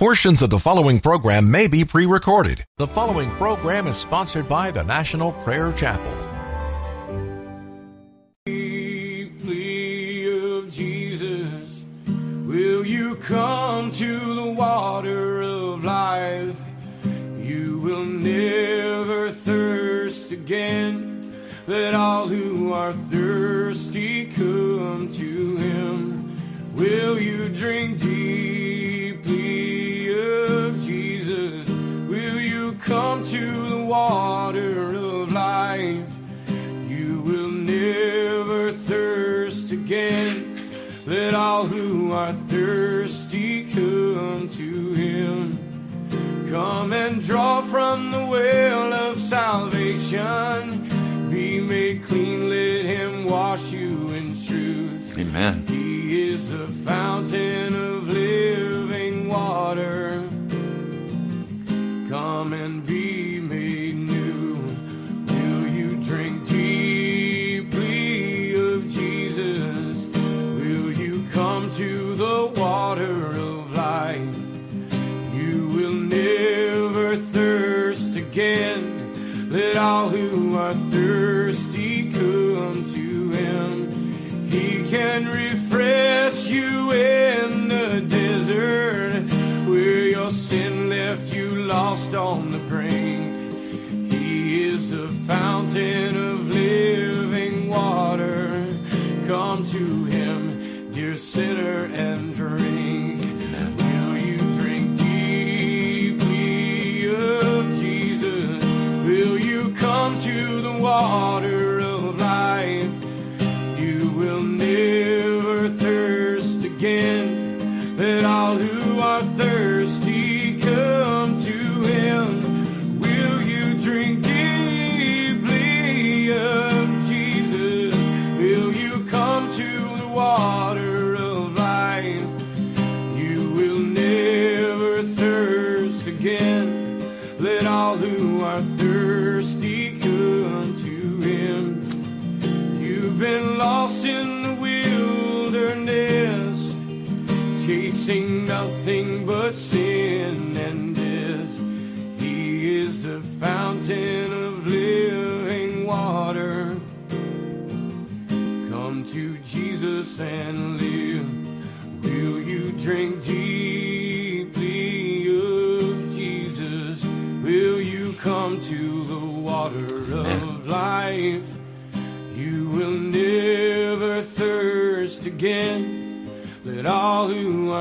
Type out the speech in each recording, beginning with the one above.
Portions of the following program may be pre recorded. The following program is sponsored by the National Prayer Chapel. Of Jesus, will you come to the water of life? You will never thirst again. Let all who are thirsty come to him. Will you drink deeply of Jesus? Will you come to the water of life? You will never thirst again. Let all who are thirsty come to him. Come and draw from the well of salvation. Be made clean, let him wash you in truth. Amen. He is the fountain of living water. Come and be made new. Will you drink deeply of Jesus? Will you come to the water of life? You will never thirst again. Let all who are thirsty come to him. He can refresh you in the desert where your sin lost on the brink. He is the fountain of living water. Come to him, dear sinner,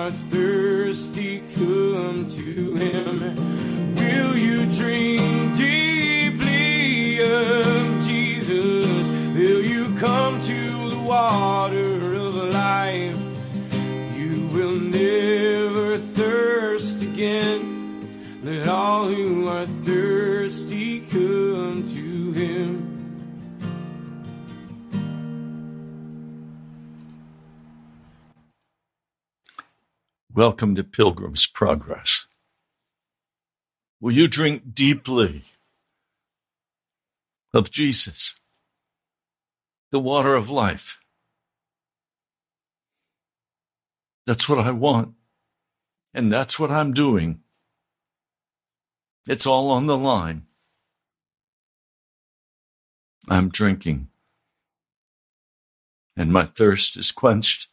who Welcome to Pilgrim's Progress. Will you drink deeply of Jesus, the water of life? That's what I want. And that's what I'm doing. It's all on the line. I'm drinking. And my thirst is quenched.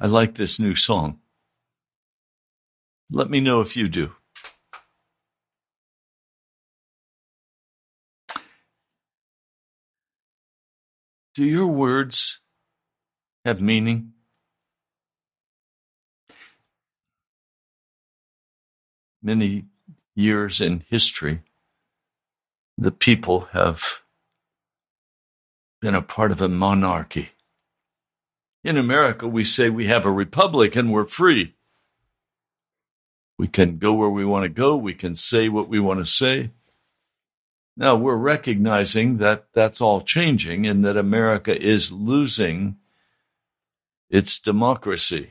I like this new song. Let me know if you do. Do your words have meaning? Many years in history, the people have been a part of a monarchy. In America, we say we have a republic and we're free. We can go where we want to go. We can say what we want to say. Now we're recognizing that that's all changing and that America is losing its democracy,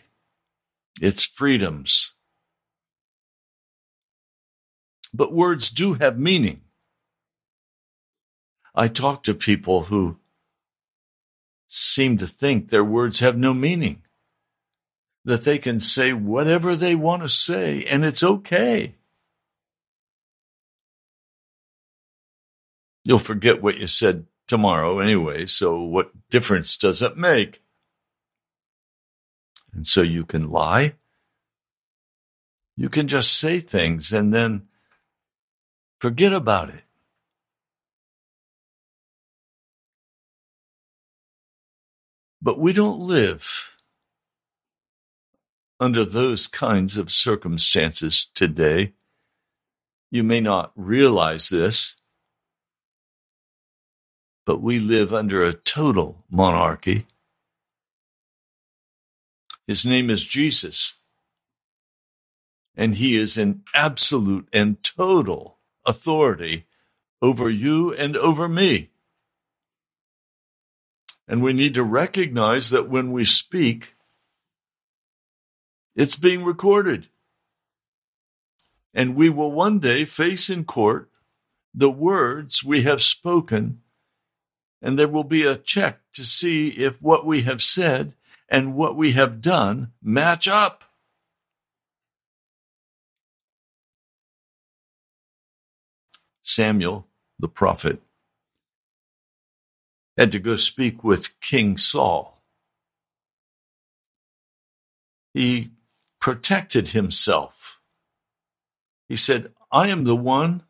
its freedoms. But words do have meaning. I talk to people who seem to think their words have no meaning. that they can say whatever they want to say, and it's okay. You'll forget what you said tomorrow anyway, so what difference does it make? And so you can lie. You can just say things and then forget about it. But we don't live under those kinds of circumstances today. You may not realize this, but we live under a total monarchy. His name is Jesus. And he is in absolute and total authority over you and over me. And we need to recognize that when we speak, it's being recorded. And we will one day face in court the words we have spoken and there will be a check to see if what we have said and what we have done match up. Samuel, the prophet, had to go speak with King Saul. He protected himself. He said, I am the one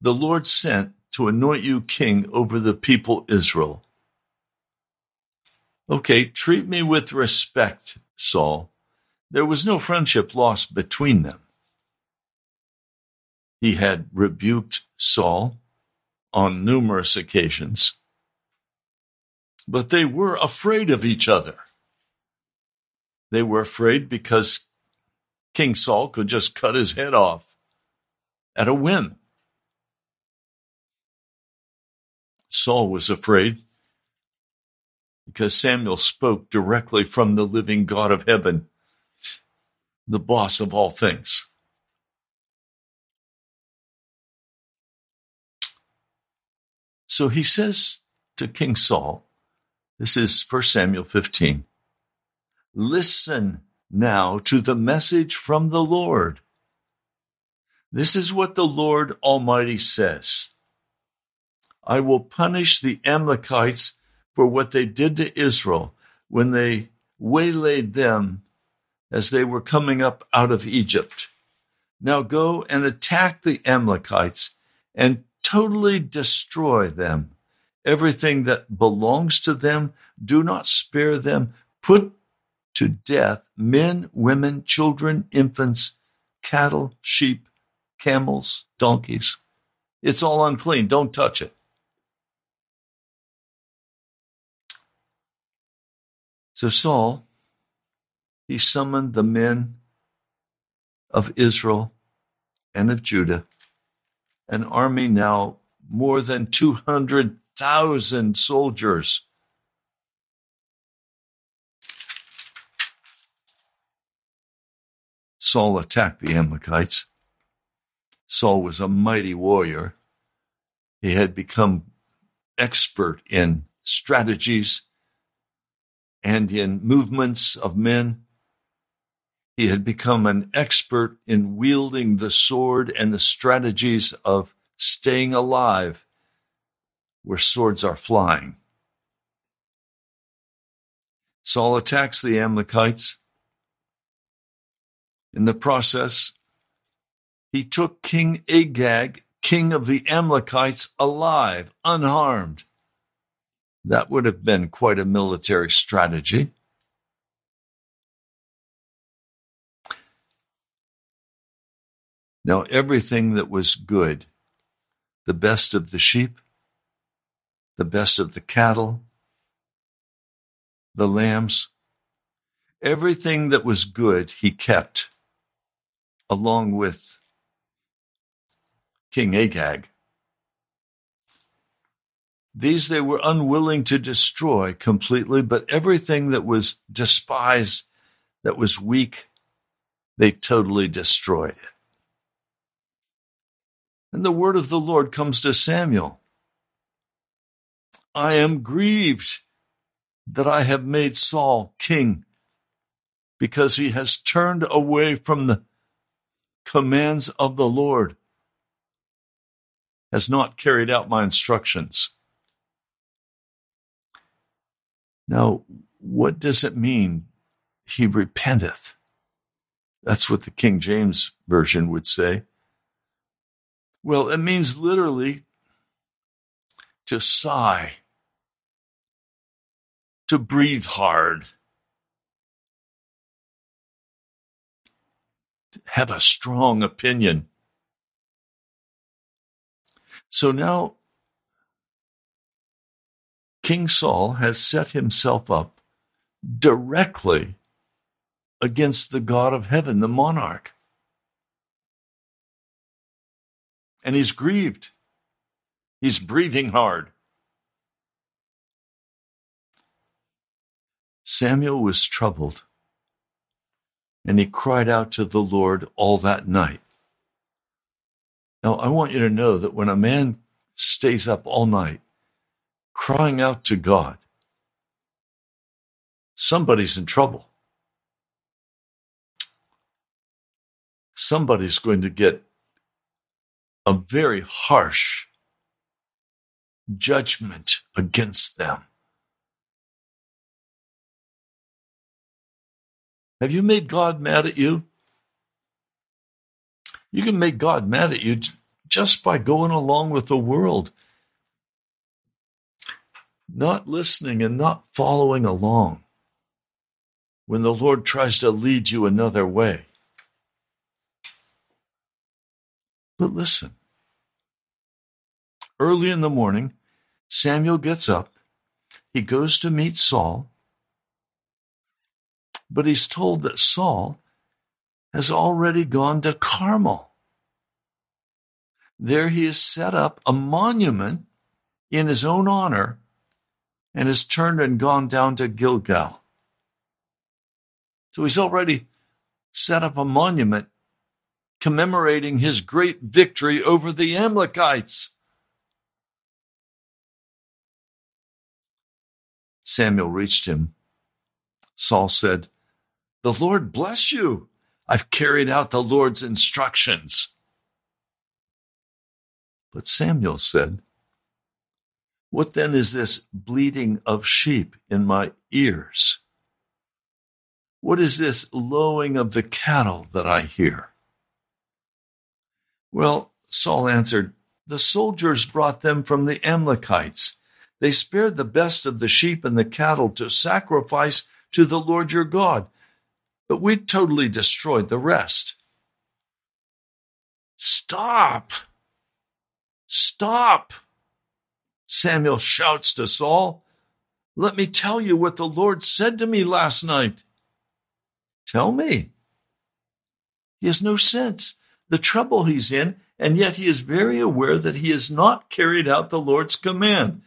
the Lord sent to anoint you king over the people Israel. Okay, treat me with respect, Saul. There was no friendship lost between them. He had rebuked Saul on numerous occasions, but they were afraid of each other. They were afraid because King Saul could just cut his head off at a whim. Saul was afraid because Samuel spoke directly from the living God of heaven, the boss of all things. So he says to King Saul, this is 1 Samuel 15, listen now to the message from the Lord. This is what the Lord Almighty says. I will punish the Amalekites for what they did to Israel when they waylaid them as they were coming up out of Egypt. Now go and attack the Amalekites and totally destroy them. Everything that belongs to them, do not spare them. Put to death men, women, children, infants, cattle, sheep, camels, donkeys. It's all unclean. Don't touch it. So Saul, he summoned the men of Israel and of Judah, an army now more than 200,000 soldiers. Saul attacked the Amalekites. Saul was a mighty warrior. He had become expert in strategies and in movements of men. He had become an expert in wielding the sword and the strategies of staying alive where swords are flying. Saul attacks the Amalekites. In the process, he took King Agag, king of the Amalekites, alive, unharmed. That would have been quite a military strategy. Now, everything that was good, the best of the sheep, the best of the cattle, the lambs, everything that was good he kept, along with King Agag. These they were unwilling to destroy completely, but everything that was despised, that was weak, they totally destroyed. And the word of the Lord comes to Samuel I am grieved that I have made Saul king because he has turned away from the commands of the Lord, has not carried out my instructions. Now, what does it mean? He repenteth. That's what the King James Version would say. Well, it means literally to sigh, to breathe hard, to have a strong opinion. So now King Saul has set himself up directly against the God of heaven, the monarch. And he's grieved. He's breathing hard. Samuel was troubled, and he cried out to the Lord all that night. Now, I want you to know that when a man stays up all night crying out to God, somebody's in trouble. Somebody's going to get a very harsh judgment against them. Have you made God mad at you? You can make God mad at you just by going along with the world, not listening and not following along when the Lord tries to lead you another way. But listen, early in the morning, Samuel gets up, he goes to meet Saul, but he's told that Saul has already gone to Carmel. There he has set up a monument in his own honor and has turned and gone down to Gilgal. So he's already set up a monument commemorating his great victory over the Amalekites. Samuel reached him. Saul said, The Lord bless you. I've carried out the Lord's instructions. But Samuel said, What then is this bleating of sheep in my ears? What is this lowing of the cattle that I hear? Well, Saul answered, The soldiers brought them from the Amalekites. They spared the best of the sheep and the cattle to sacrifice to the Lord your God, but we totally destroyed the rest. Stop! Stop! Samuel shouts to Saul. Let me tell you what the Lord said to me last night. Tell me. He has no sense the trouble he's in, and yet he is very aware that he has not carried out the Lord's command.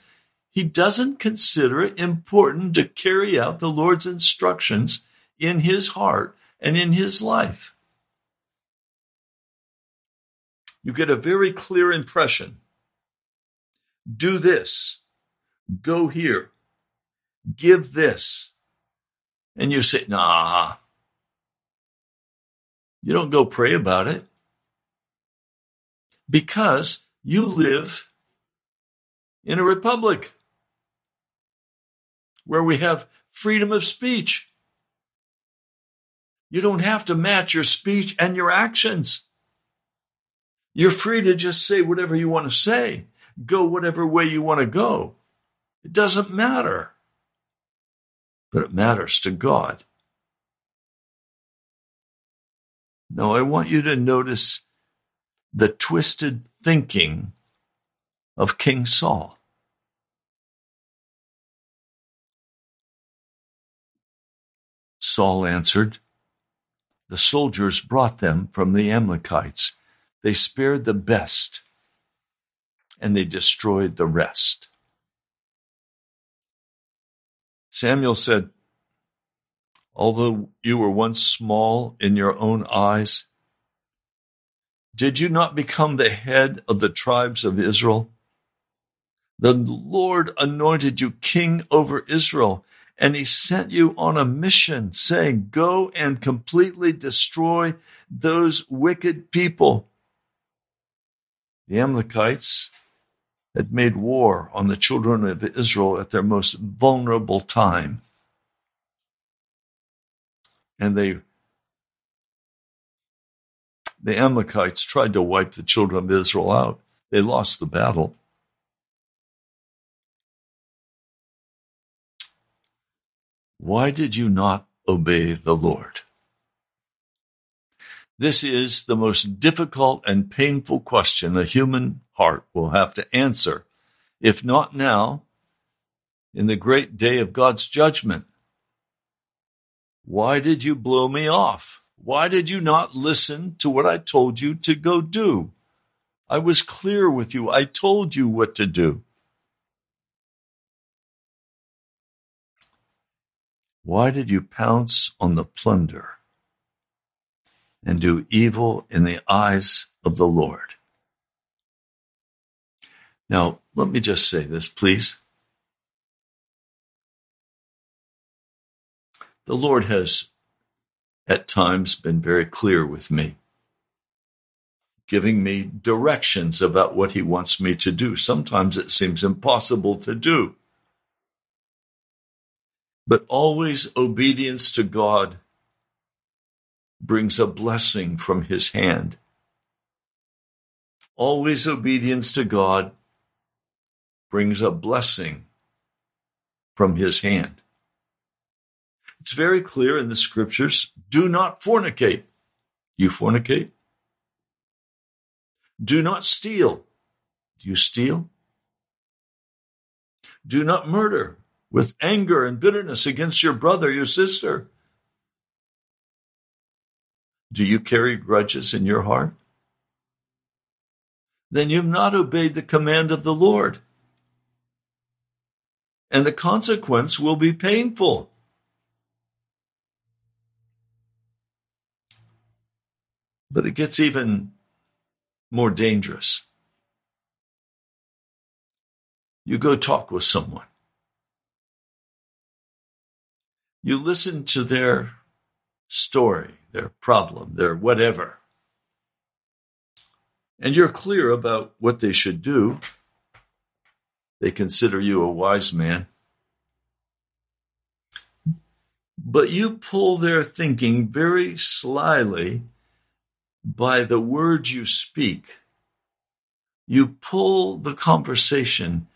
He doesn't consider it important to carry out the Lord's instructions in his heart and in his life. You get a very clear impression. Do this. Go here. Give this. And you say, nah. You don't go pray about it because you live in a republic where we have freedom of speech. You don't have to match your speech and your actions. You're free to just say whatever you want to say, go whatever way you want to go. It doesn't matter. But it matters to God. Now, I want you to notice the twisted thinking of King Saul. Saul answered, The soldiers brought them from the Amalekites. They spared the best, and they destroyed the rest. Samuel said, Although you were once small in your own eyes, did you not become the head of the tribes of Israel? The Lord anointed you king over Israel, and he sent you on a mission saying, Go and completely destroy those wicked people. The Amalekites had made war on the children of Israel at their most vulnerable time. And they the Amalekites tried to wipe the children of Israel out. They lost the battle. Why did you not obey the Lord? This is the most difficult and painful question a human heart will have to answer, if not now, in the great day of God's judgment. Why did you blow me off? Why did you not listen to what I told you to go do? I was clear with you. I told you what to do. Why did you pounce on the plunder and do evil in the eyes of the Lord? Now, let me just say this, please. The Lord has at times been very clear with me, giving me directions about what He wants me to do. Sometimes it seems impossible to do but always obedience to God brings a blessing from his hand. Always obedience to God brings a blessing from his hand. It's very clear in the scriptures do not fornicate. You fornicate? Do not steal. Do you steal? Do not murder with anger and bitterness against your brother, your sister? Do you carry grudges in your heart? Then you've not obeyed the command of the Lord. And the consequence will be painful. But it gets even more dangerous. You go talk with someone you listen to their story, their problem, their whatever, and you're clear about what they should do. They consider you a wise man. But you pull their thinking very slyly by the words you speak. You pull the conversation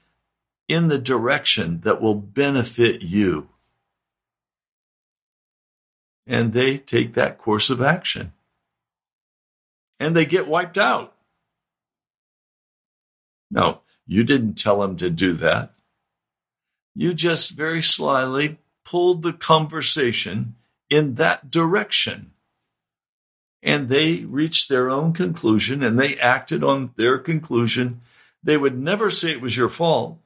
in the direction that will benefit you and they take that course of action. And they get wiped out. No, you didn't tell them to do that. You just very slyly pulled the conversation in that direction. And they reached their own conclusion and they acted on their conclusion. They would never say it was your fault,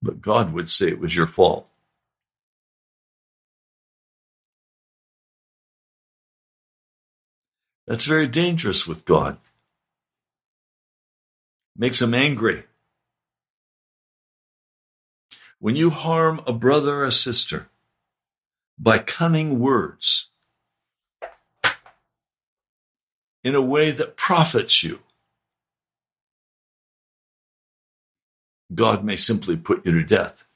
but God would say it was your fault. That's very dangerous with God. Makes him angry. When you harm a brother or a sister by cunning words in a way that profits you, God may simply put you to death.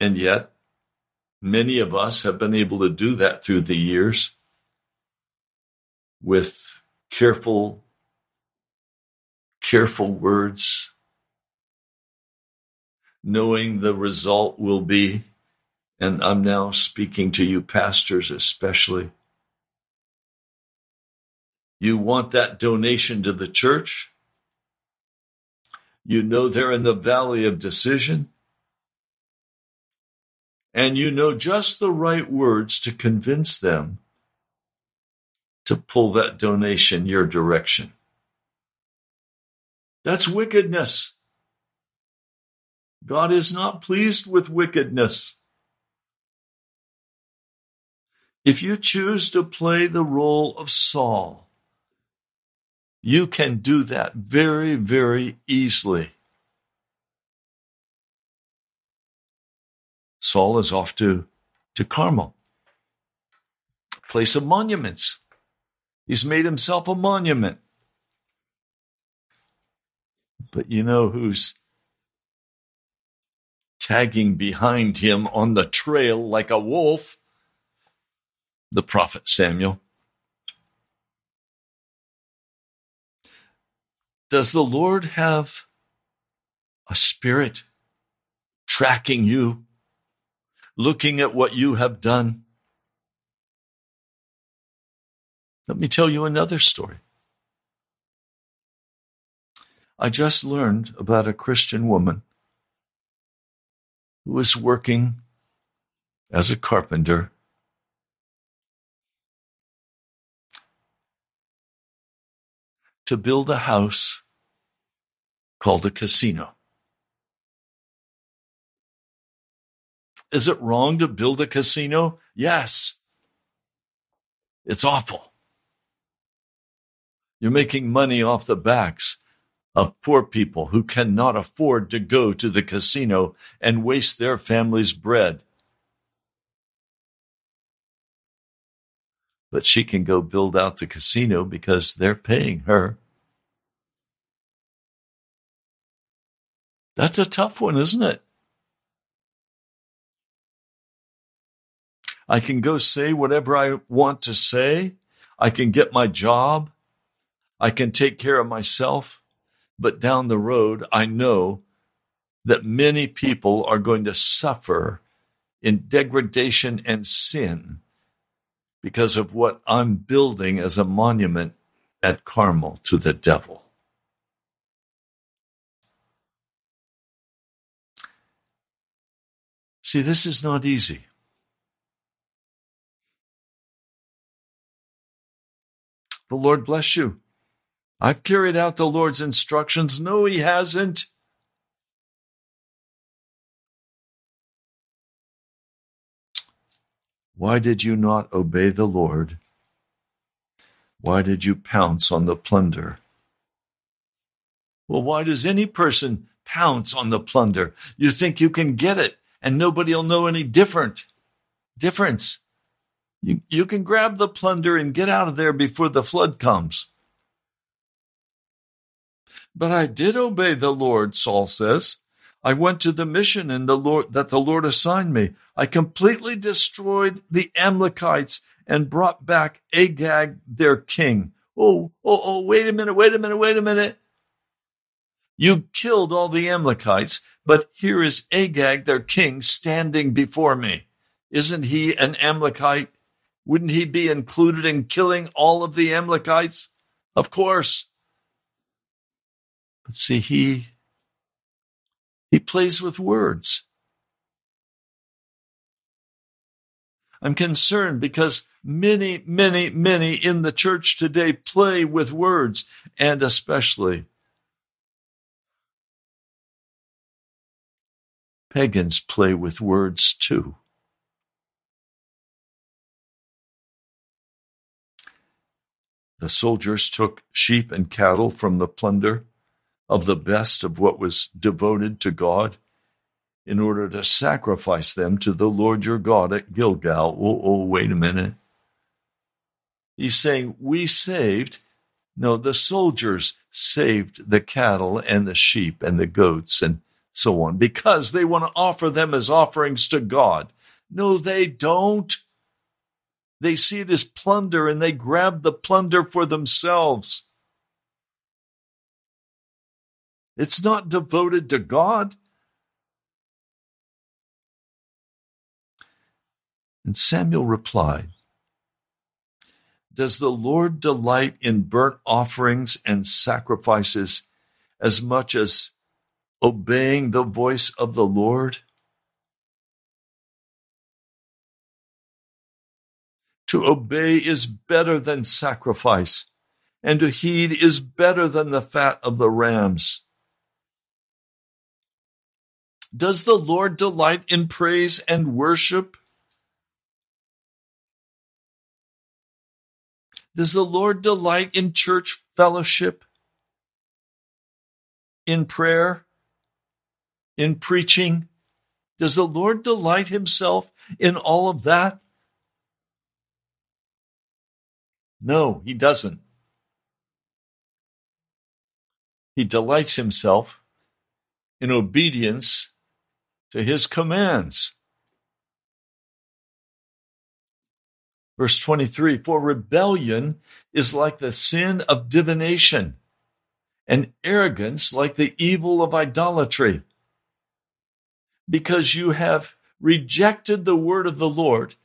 And yet, Many of us have been able to do that through the years with careful, careful words, knowing the result will be, and I'm now speaking to you, pastors especially. You want that donation to the church? You know they're in the valley of decision and you know just the right words to convince them to pull that donation your direction. That's wickedness. God is not pleased with wickedness. If you choose to play the role of Saul, you can do that very, very easily. Saul is off to, to Carmel, place of monuments. He's made himself a monument. But you know who's tagging behind him on the trail like a wolf? The prophet Samuel. Does the Lord have a spirit tracking you, looking at what you have done? Let me tell you another story. I just learned about a Christian woman who was working as a carpenter to build a house called a casino. Is it wrong to build a casino? Yes. It's awful. You're making money off the backs of poor people who cannot afford to go to the casino and waste their family's bread. But she can go build out the casino because they're paying her. That's a tough one, isn't it? I can go say whatever I want to say. I can get my job. I can take care of myself. But down the road, I know that many people are going to suffer in degradation and sin because of what I'm building as a monument at Carmel to the devil. See, this is not easy. The Lord bless you. I've carried out the Lord's instructions. No, He hasn't. Why did you not obey the Lord? Why did you pounce on the plunder? Well, why does any person pounce on the plunder? You think you can get it and nobody will know any different difference. You, you can grab the plunder and get out of there before the flood comes. But I did obey the Lord, Saul says. I went to the mission and the Lord that the Lord assigned me. I completely destroyed the Amalekites and brought back Agag, their king. Oh, oh, oh, wait a minute, wait a minute, wait a minute. You killed all the Amalekites, but here is Agag, their king, standing before me. Isn't he an Amalekite? Wouldn't he be included in killing all of the Amalekites? Of course. But see, he, he plays with words. I'm concerned because many, many, many in the church today play with words, and especially pagans play with words too. The soldiers took sheep and cattle from the plunder of the best of what was devoted to God in order to sacrifice them to the Lord your God at Gilgal. Oh, oh, wait a minute. He's saying, We saved. No, the soldiers saved the cattle and the sheep and the goats and so on because they want to offer them as offerings to God. No, they don't. They see it as plunder and they grab the plunder for themselves. It's not devoted to God. And Samuel replied, Does the Lord delight in burnt offerings and sacrifices as much as obeying the voice of the Lord? To obey is better than sacrifice, and to heed is better than the fat of the rams. Does the Lord delight in praise and worship? Does the Lord delight in church fellowship, in prayer, in preaching? Does the Lord delight himself in all of that? No, he doesn't. He delights himself in obedience to his commands. Verse 23 For rebellion is like the sin of divination, and arrogance like the evil of idolatry. Because you have rejected the word of the Lord,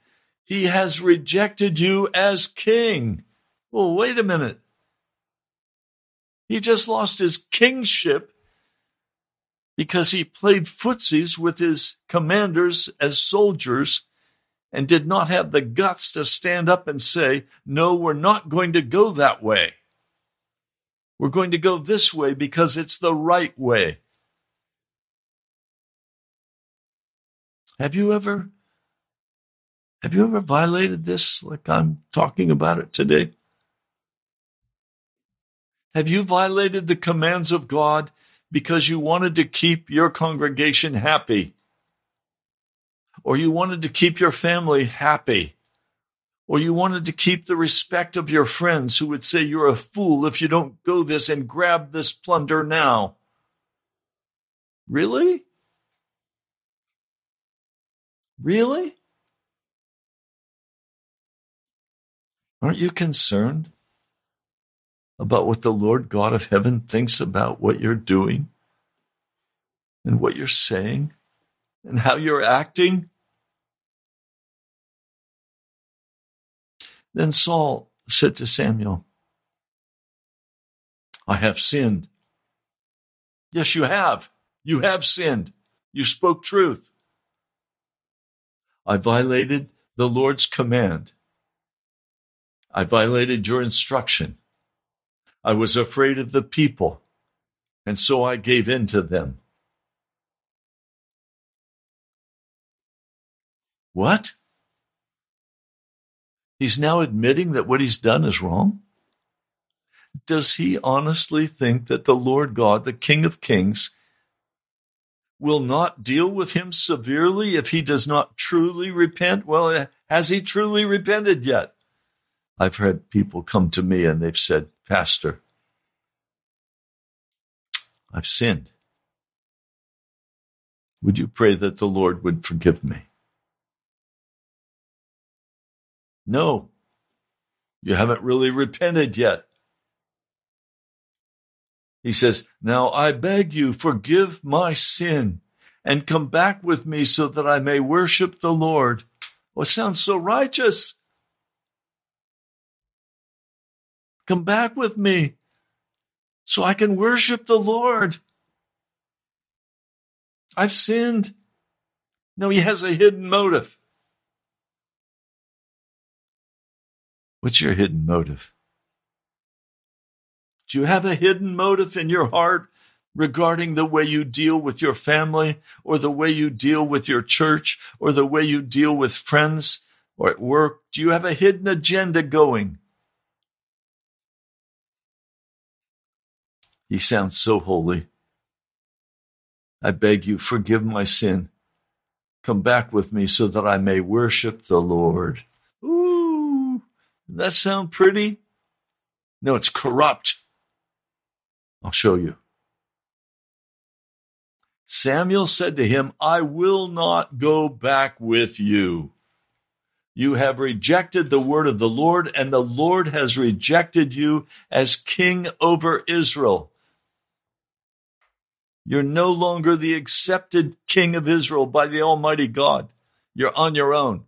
he has rejected you as king. Well, wait a minute. He just lost his kingship because he played footsies with his commanders as soldiers and did not have the guts to stand up and say, No, we're not going to go that way. We're going to go this way because it's the right way. Have you ever have you ever violated this like I'm talking about it today? Have you violated the commands of God because you wanted to keep your congregation happy? Or you wanted to keep your family happy? Or you wanted to keep the respect of your friends who would say you're a fool if you don't go this and grab this plunder now? Really? Really? Aren't you concerned about what the Lord God of heaven thinks about what you're doing and what you're saying and how you're acting? Then Saul said to Samuel, I have sinned. Yes, you have. You have sinned. You spoke truth. I violated the Lord's command. I violated your instruction. I was afraid of the people, and so I gave in to them. What? He's now admitting that what he's done is wrong? Does he honestly think that the Lord God, the King of Kings, will not deal with him severely if he does not truly repent? Well, has he truly repented yet? I've had people come to me and they've said, Pastor, I've sinned. Would you pray that the Lord would forgive me? No, you haven't really repented yet. He says, Now I beg you, forgive my sin and come back with me so that I may worship the Lord. Oh, it sounds so righteous. Come back with me so I can worship the Lord. I've sinned. No, he has a hidden motive. What's your hidden motive? Do you have a hidden motive in your heart regarding the way you deal with your family or the way you deal with your church or the way you deal with friends or at work? Do you have a hidden agenda going? He sounds so holy. I beg you, forgive my sin. Come back with me so that I may worship the Lord. Ooh, that sound pretty? No, it's corrupt. I'll show you. Samuel said to him, I will not go back with you. You have rejected the word of the Lord, and the Lord has rejected you as king over Israel. You're no longer the accepted king of Israel by the Almighty God. You're on your own.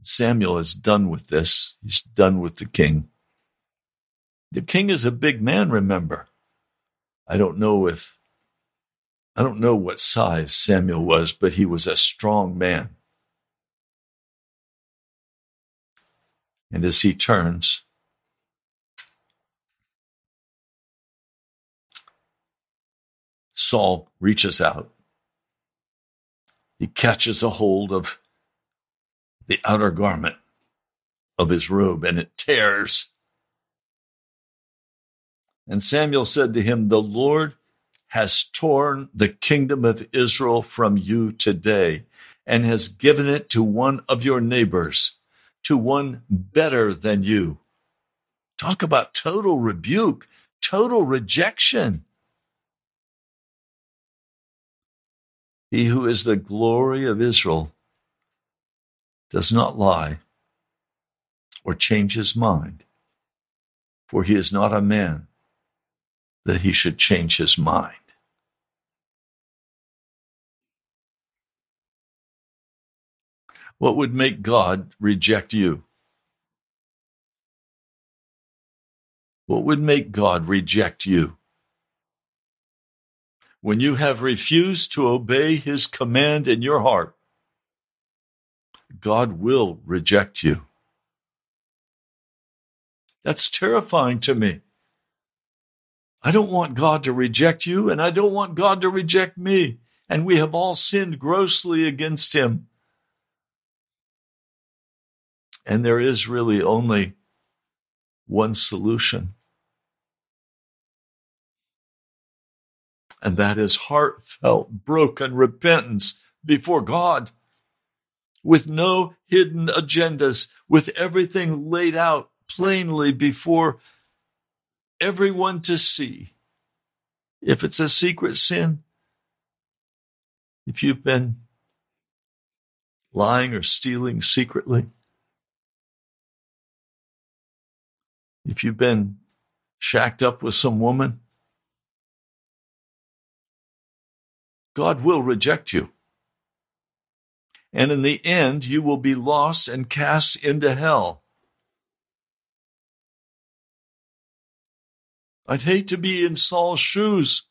Samuel is done with this. He's done with the king. The king is a big man, remember. I don't know if, I don't know what size Samuel was, but he was a strong man. And as he turns, Saul reaches out. He catches a hold of the outer garment of his robe and it tears. And Samuel said to him, The Lord has torn the kingdom of Israel from you today and has given it to one of your neighbors, to one better than you. Talk about total rebuke, total rejection. He who is the glory of Israel does not lie or change his mind, for he is not a man that he should change his mind. What would make God reject you? What would make God reject you? When you have refused to obey his command in your heart, God will reject you. That's terrifying to me. I don't want God to reject you, and I don't want God to reject me. And we have all sinned grossly against him. And there is really only one solution. And that is heartfelt, broken repentance before God with no hidden agendas, with everything laid out plainly before everyone to see. If it's a secret sin, if you've been lying or stealing secretly, if you've been shacked up with some woman, God will reject you. And in the end, you will be lost and cast into hell. I'd hate to be in Saul's shoes.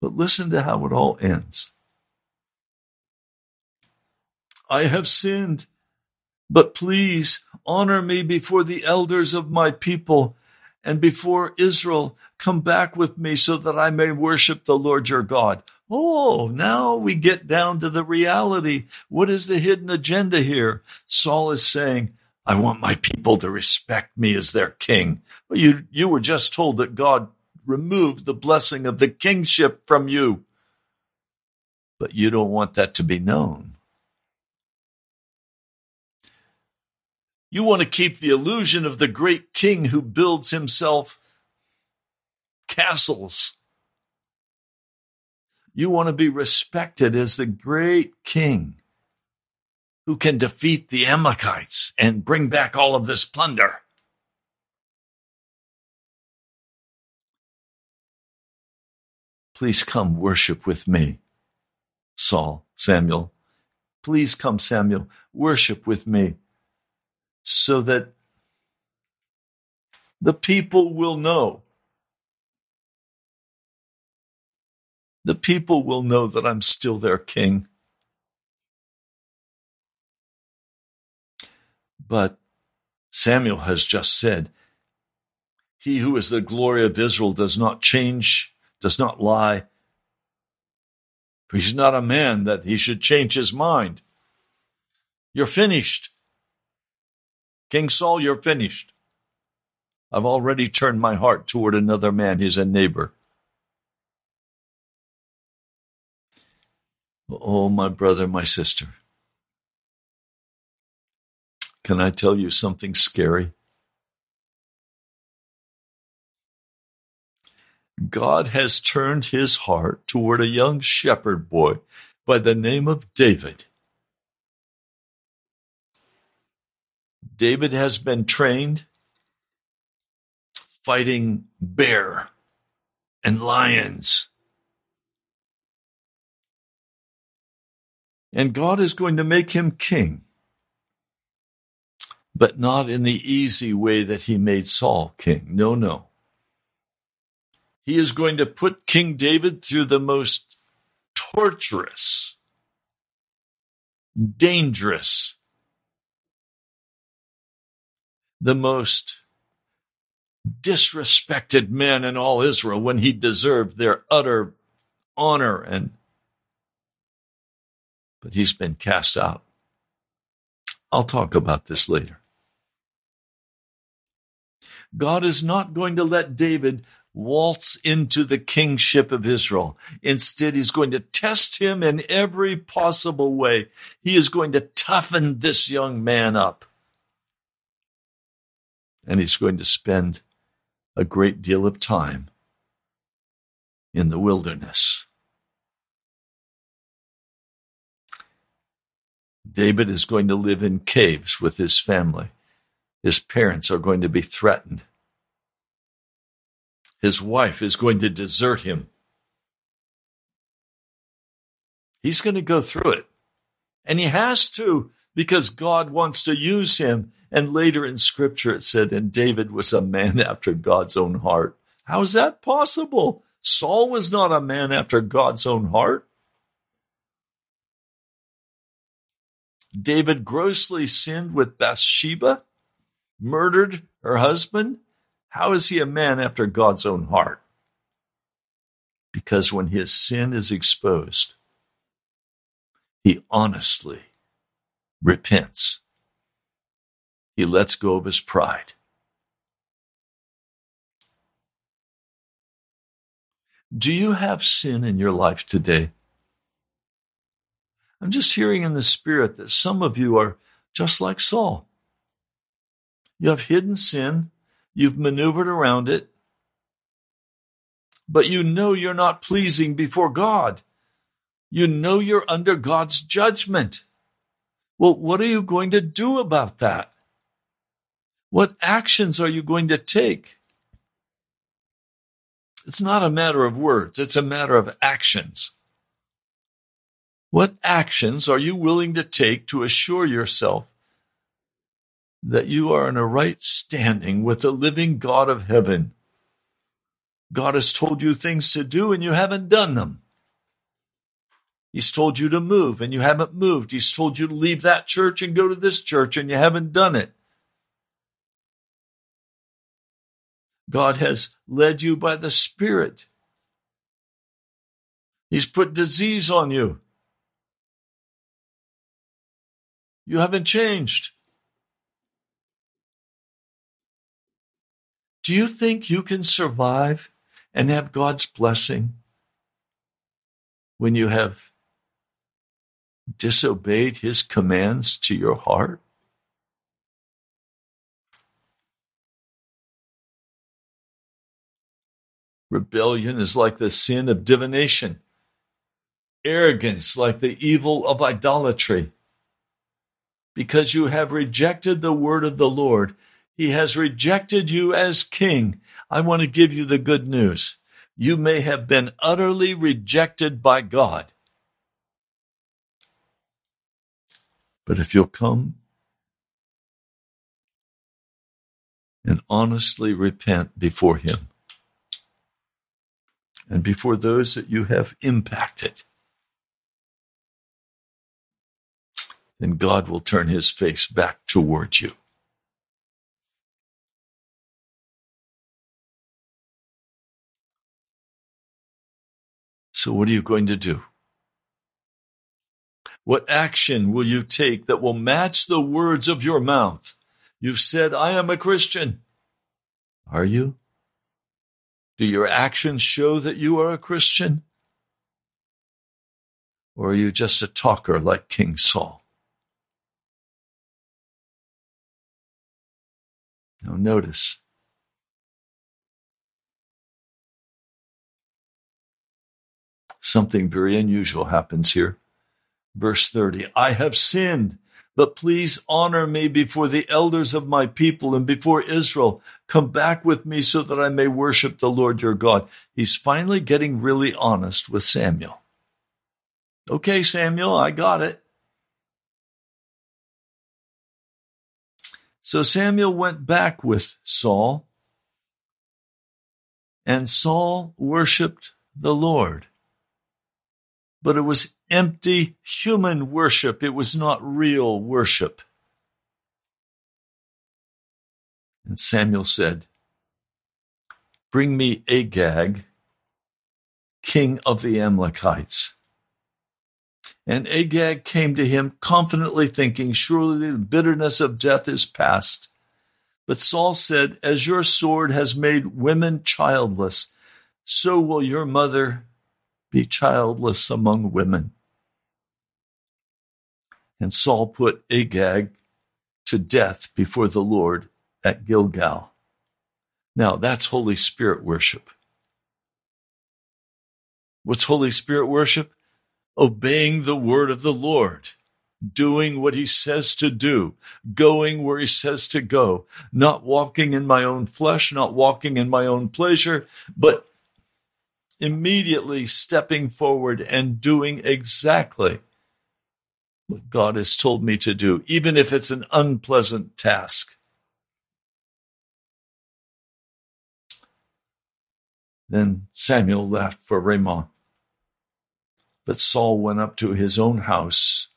But listen to how it all ends. I have sinned, but please honor me before the elders of my people and before Israel. Come back with me so that I may worship the Lord your God. Oh, now we get down to the reality. What is the hidden agenda here? Saul is saying, I want my people to respect me as their king. You, you were just told that God removed the blessing of the kingship from you. But you don't want that to be known. You want to keep the illusion of the great king who builds himself castles. You want to be respected as the great king who can defeat the Amalekites and bring back all of this plunder. Please come worship with me, Saul, Samuel. Please come, Samuel, worship with me so that the people will know. The people will know that I'm still their king. But Samuel has just said, He who is the glory of Israel does not change, does not lie. For he's not a man that he should change his mind. You're finished. King Saul, you're finished. I've already turned my heart toward another man. He's a neighbor. Oh, my brother, my sister. Can I tell you something scary? God has turned his heart toward a young shepherd boy by the name of David. David has been trained fighting bear and lions. And God is going to make him king, but not in the easy way that he made Saul king. No, no. He is going to put King David through the most torturous, dangerous, the most disrespected man in all Israel when he deserved their utter honor and but he's been cast out. I'll talk about this later. God is not going to let David waltz into the kingship of Israel. Instead, he's going to test him in every possible way. He is going to toughen this young man up. And he's going to spend a great deal of time in the wilderness. David is going to live in caves with his family. His parents are going to be threatened. His wife is going to desert him. He's going to go through it. And he has to because God wants to use him. And later in scripture it said, and David was a man after God's own heart. How is that possible? Saul was not a man after God's own heart. David grossly sinned with Bathsheba, murdered her husband. How is he a man after God's own heart? Because when his sin is exposed, he honestly repents. He lets go of his pride. Do you have sin in your life today? I'm just hearing in the spirit that some of you are just like Saul. You have hidden sin, you've maneuvered around it, but you know you're not pleasing before God. You know you're under God's judgment. Well, what are you going to do about that? What actions are you going to take? It's not a matter of words, it's a matter of actions. What actions are you willing to take to assure yourself that you are in a right standing with the living God of heaven? God has told you things to do and you haven't done them. He's told you to move and you haven't moved. He's told you to leave that church and go to this church and you haven't done it. God has led you by the Spirit. He's put disease on you You haven't changed. Do you think you can survive and have God's blessing when you have disobeyed his commands to your heart? Rebellion is like the sin of divination, arrogance like the evil of idolatry because you have rejected the word of the Lord. He has rejected you as king. I want to give you the good news. You may have been utterly rejected by God. But if you'll come and honestly repent before Him and before those that you have impacted, then God will turn his face back towards you. So, what are you going to do? What action will you take that will match the words of your mouth? You've said, I am a Christian. Are you? Do your actions show that you are a Christian? Or are you just a talker like King Saul? Now, notice something very unusual happens here. Verse 30 I have sinned, but please honor me before the elders of my people and before Israel. Come back with me so that I may worship the Lord your God. He's finally getting really honest with Samuel. Okay, Samuel, I got it. So Samuel went back with Saul, and Saul worshiped the Lord. But it was empty human worship, it was not real worship. And Samuel said, Bring me Agag, king of the Amalekites. And Agag came to him confidently thinking, Surely the bitterness of death is past. But Saul said, As your sword has made women childless, so will your mother be childless among women. And Saul put Agag to death before the Lord at Gilgal. Now, that's Holy Spirit worship. What's Holy Spirit worship? Obeying the word of the Lord doing what he says to do, going where he says to go, not walking in my own flesh, not walking in my own pleasure, but immediately stepping forward and doing exactly what God has told me to do, even if it's an unpleasant task. Then Samuel left for Ramah. But Saul went up to his own house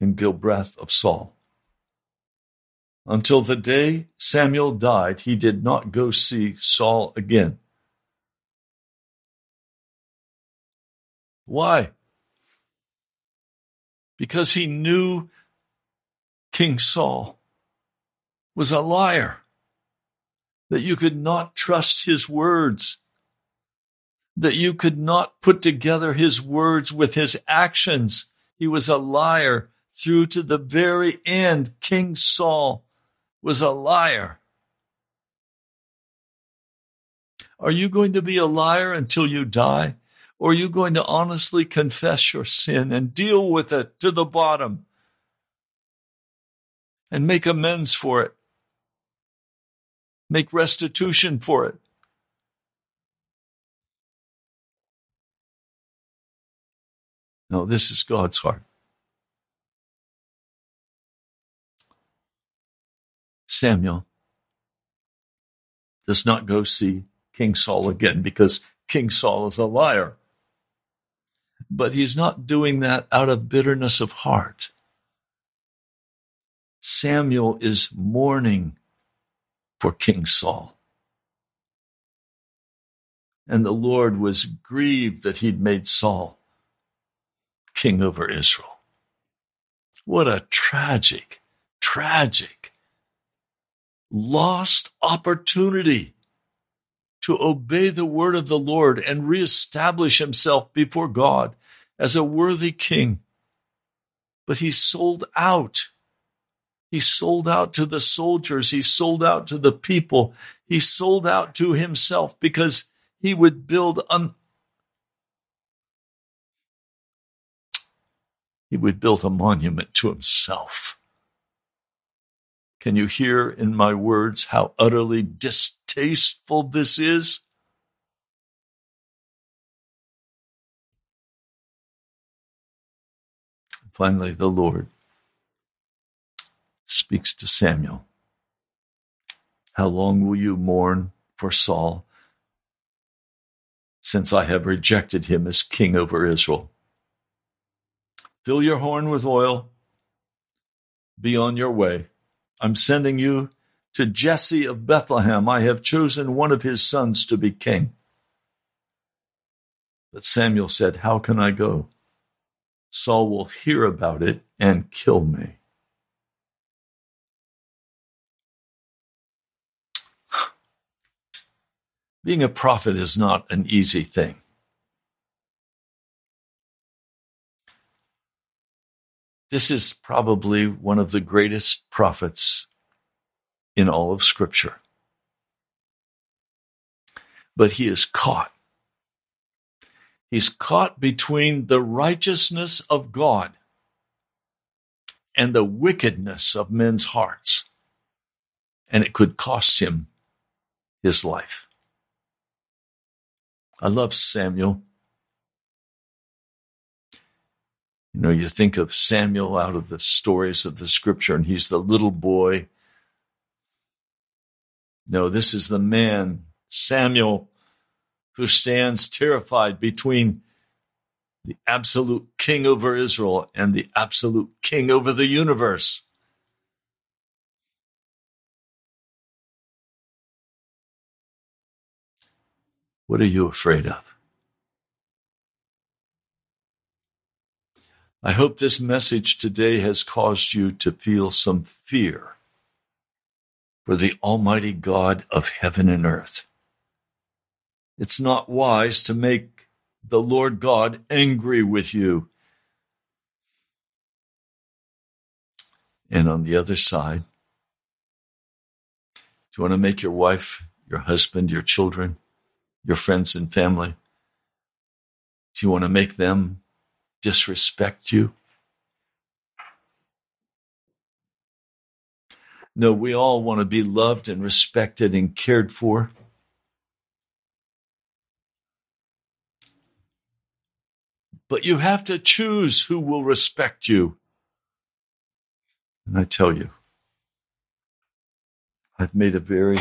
in Gibeah of Saul. Until the day Samuel died, he did not go see Saul again. Why? Because he knew King Saul was a liar, that you could not trust his words, that you could not put together his words with his actions. He was a liar through to the very end, King Saul was a liar. Are you going to be a liar until you die? Or are you going to honestly confess your sin and deal with it to the bottom and make amends for it? Make restitution for it. No, this is God's heart. Samuel does not go see King Saul again because King Saul is a liar. But he's not doing that out of bitterness of heart. Samuel is mourning for King Saul. And the Lord was grieved that he'd made Saul king over Israel. What a tragic, tragic lost opportunity to obey the word of the Lord and reestablish himself before God as a worthy king. But he sold out. He sold out to the soldiers. He sold out to the people. He sold out to himself because he would build un- he would build a monument to himself. Can you hear in my words how utterly distasteful this is? Finally, the Lord speaks to Samuel. How long will you mourn for Saul, since I have rejected him as king over Israel? Fill your horn with oil, be on your way. I'm sending you to Jesse of Bethlehem. I have chosen one of his sons to be king. But Samuel said, How can I go? Saul will hear about it and kill me. Being a prophet is not an easy thing. This is probably one of the greatest prophets in all of Scripture. But he is caught. He's caught between the righteousness of God and the wickedness of men's hearts. And it could cost him his life. I love Samuel You know, you think of Samuel out of the stories of the scripture, and he's the little boy. No, this is the man, Samuel, who stands terrified between the absolute king over Israel and the absolute king over the universe. What are you afraid of? I hope this message today has caused you to feel some fear for the Almighty God of heaven and earth. It's not wise to make the Lord God angry with you. And on the other side, do you want to make your wife, your husband, your children, your friends and family? Do you want to make them disrespect you? No, we all want to be loved and respected and cared for. But you have to choose who will respect you. And I tell you, I've made a very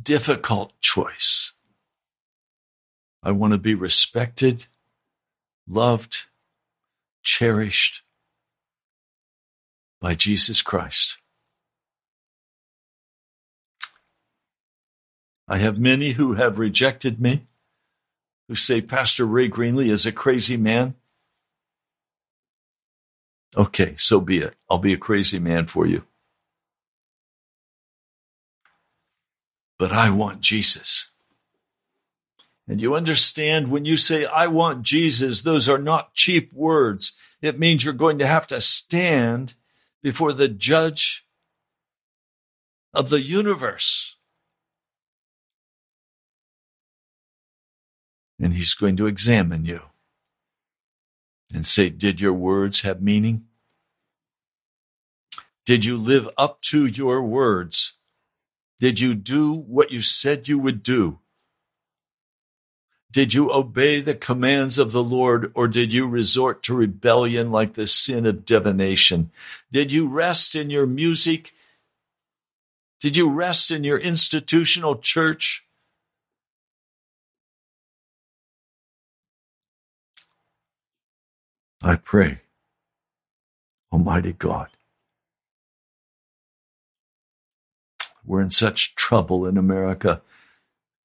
difficult choice. I want to be respected, loved, cherished, by Jesus Christ. I have many who have rejected me, who say Pastor Ray Greenley is a crazy man. Okay, so be it. I'll be a crazy man for you. But I want Jesus. And you understand when you say, I want Jesus, those are not cheap words. It means you're going to have to stand before the judge of the universe. And he's going to examine you and say, Did your words have meaning? Did you live up to your words? Did you do what you said you would do? Did you obey the commands of the Lord, or did you resort to rebellion like the sin of divination? Did you rest in your music? Did you rest in your institutional church? I pray, Almighty God, we're in such trouble in America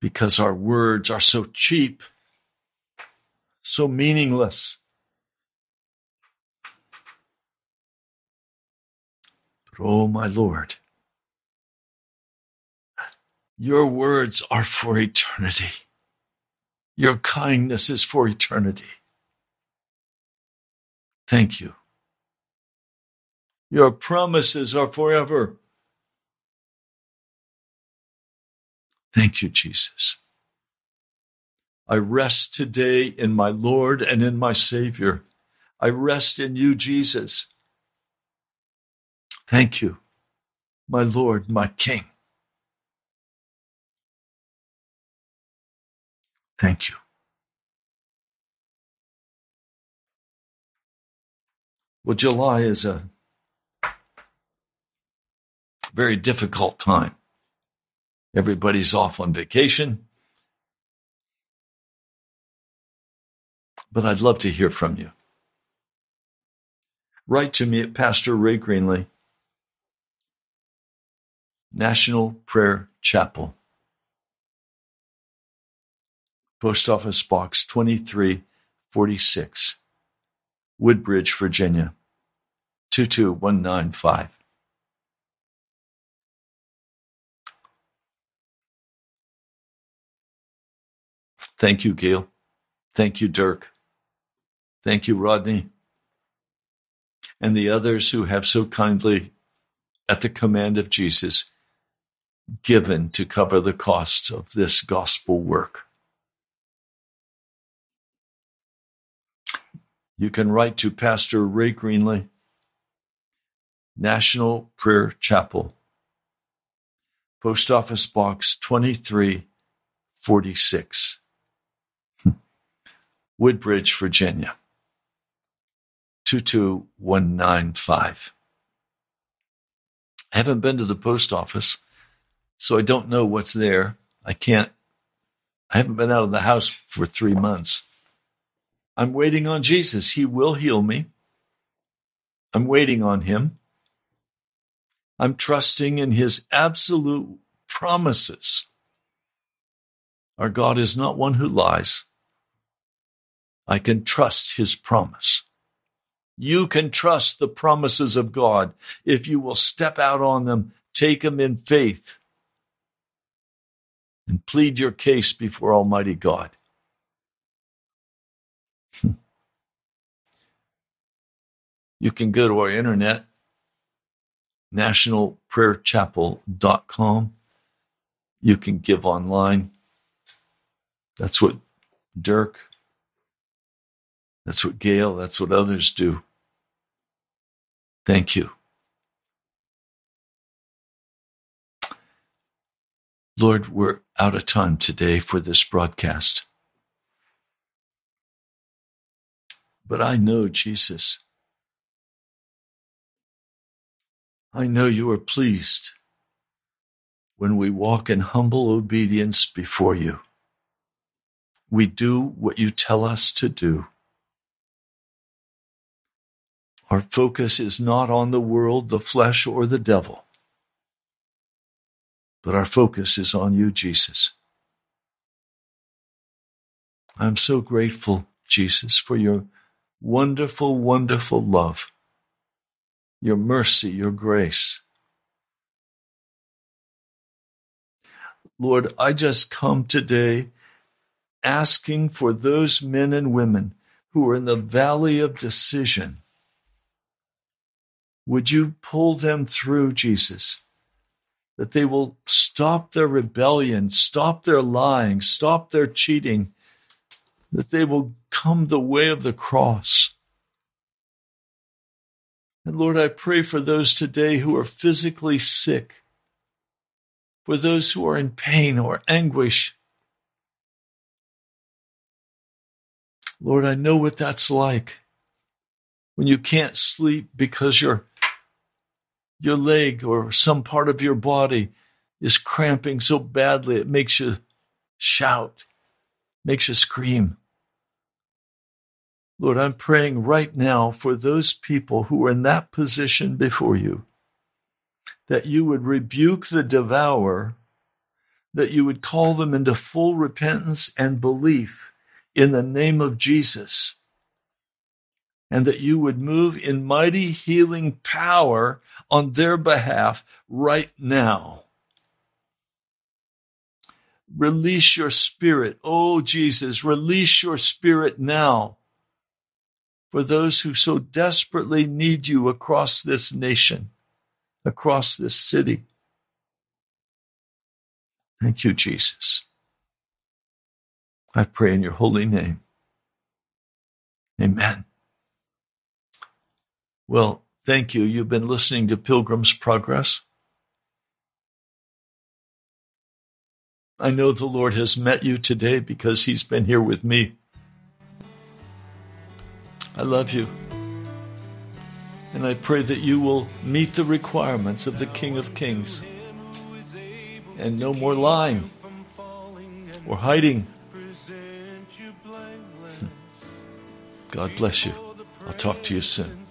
because our words are so cheap, so meaningless. But oh, my Lord, your words are for eternity. Your kindness is for eternity. Thank you. Your promises are forever. Thank you, Jesus. I rest today in my Lord and in my Savior. I rest in you, Jesus. Thank you, my Lord, my King. Thank you. Well, July is a very difficult time. Everybody's off on vacation. But I'd love to hear from you. Write to me at Pastor Ray Greenley, National Prayer Chapel, Post Office Box 2346, Woodbridge, Virginia 22195. Thank you, Gail. Thank you, Dirk. Thank you, Rodney. And the others who have so kindly, at the command of Jesus, given to cover the costs of this gospel work. You can write to Pastor Ray Greenley, National Prayer Chapel, Post Office Box 2346. Woodbridge, Virginia 22195. I haven't been to the post office, so I don't know what's there. I can't, I haven't been out of the house for three months. I'm waiting on Jesus. He will heal me. I'm waiting on him. I'm trusting in his absolute promises. Our God is not one who lies. I can trust his promise. You can trust the promises of God if you will step out on them, take them in faith, and plead your case before Almighty God. You can go to our internet, nationalprayerchapel.com. You can give online. That's what Dirk, that's what Gail, that's what others do. Thank you. Lord, we're out of time today for this broadcast. But I know, Jesus, I know you are pleased when we walk in humble obedience before you. We do what you tell us to do. Our focus is not on the world, the flesh, or the devil, but our focus is on you, Jesus. I'm so grateful, Jesus, for your wonderful, wonderful love, your mercy, your grace. Lord, I just come today asking for those men and women who are in the valley of decision would you pull them through, Jesus? That they will stop their rebellion, stop their lying, stop their cheating, that they will come the way of the cross. And Lord, I pray for those today who are physically sick, for those who are in pain or anguish. Lord, I know what that's like when you can't sleep because you're your leg or some part of your body is cramping so badly it makes you shout, makes you scream. Lord, I'm praying right now for those people who are in that position before you, that you would rebuke the devourer, that you would call them into full repentance and belief in the name of Jesus and that you would move in mighty healing power on their behalf right now. Release your spirit. Oh, Jesus, release your spirit now for those who so desperately need you across this nation, across this city. Thank you, Jesus. I pray in your holy name. Amen. Well, thank you. You've been listening to Pilgrim's Progress. I know the Lord has met you today because He's been here with me. I love you. And I pray that you will meet the requirements of the King of Kings. And no more lying or hiding. God bless you. I'll talk to you soon.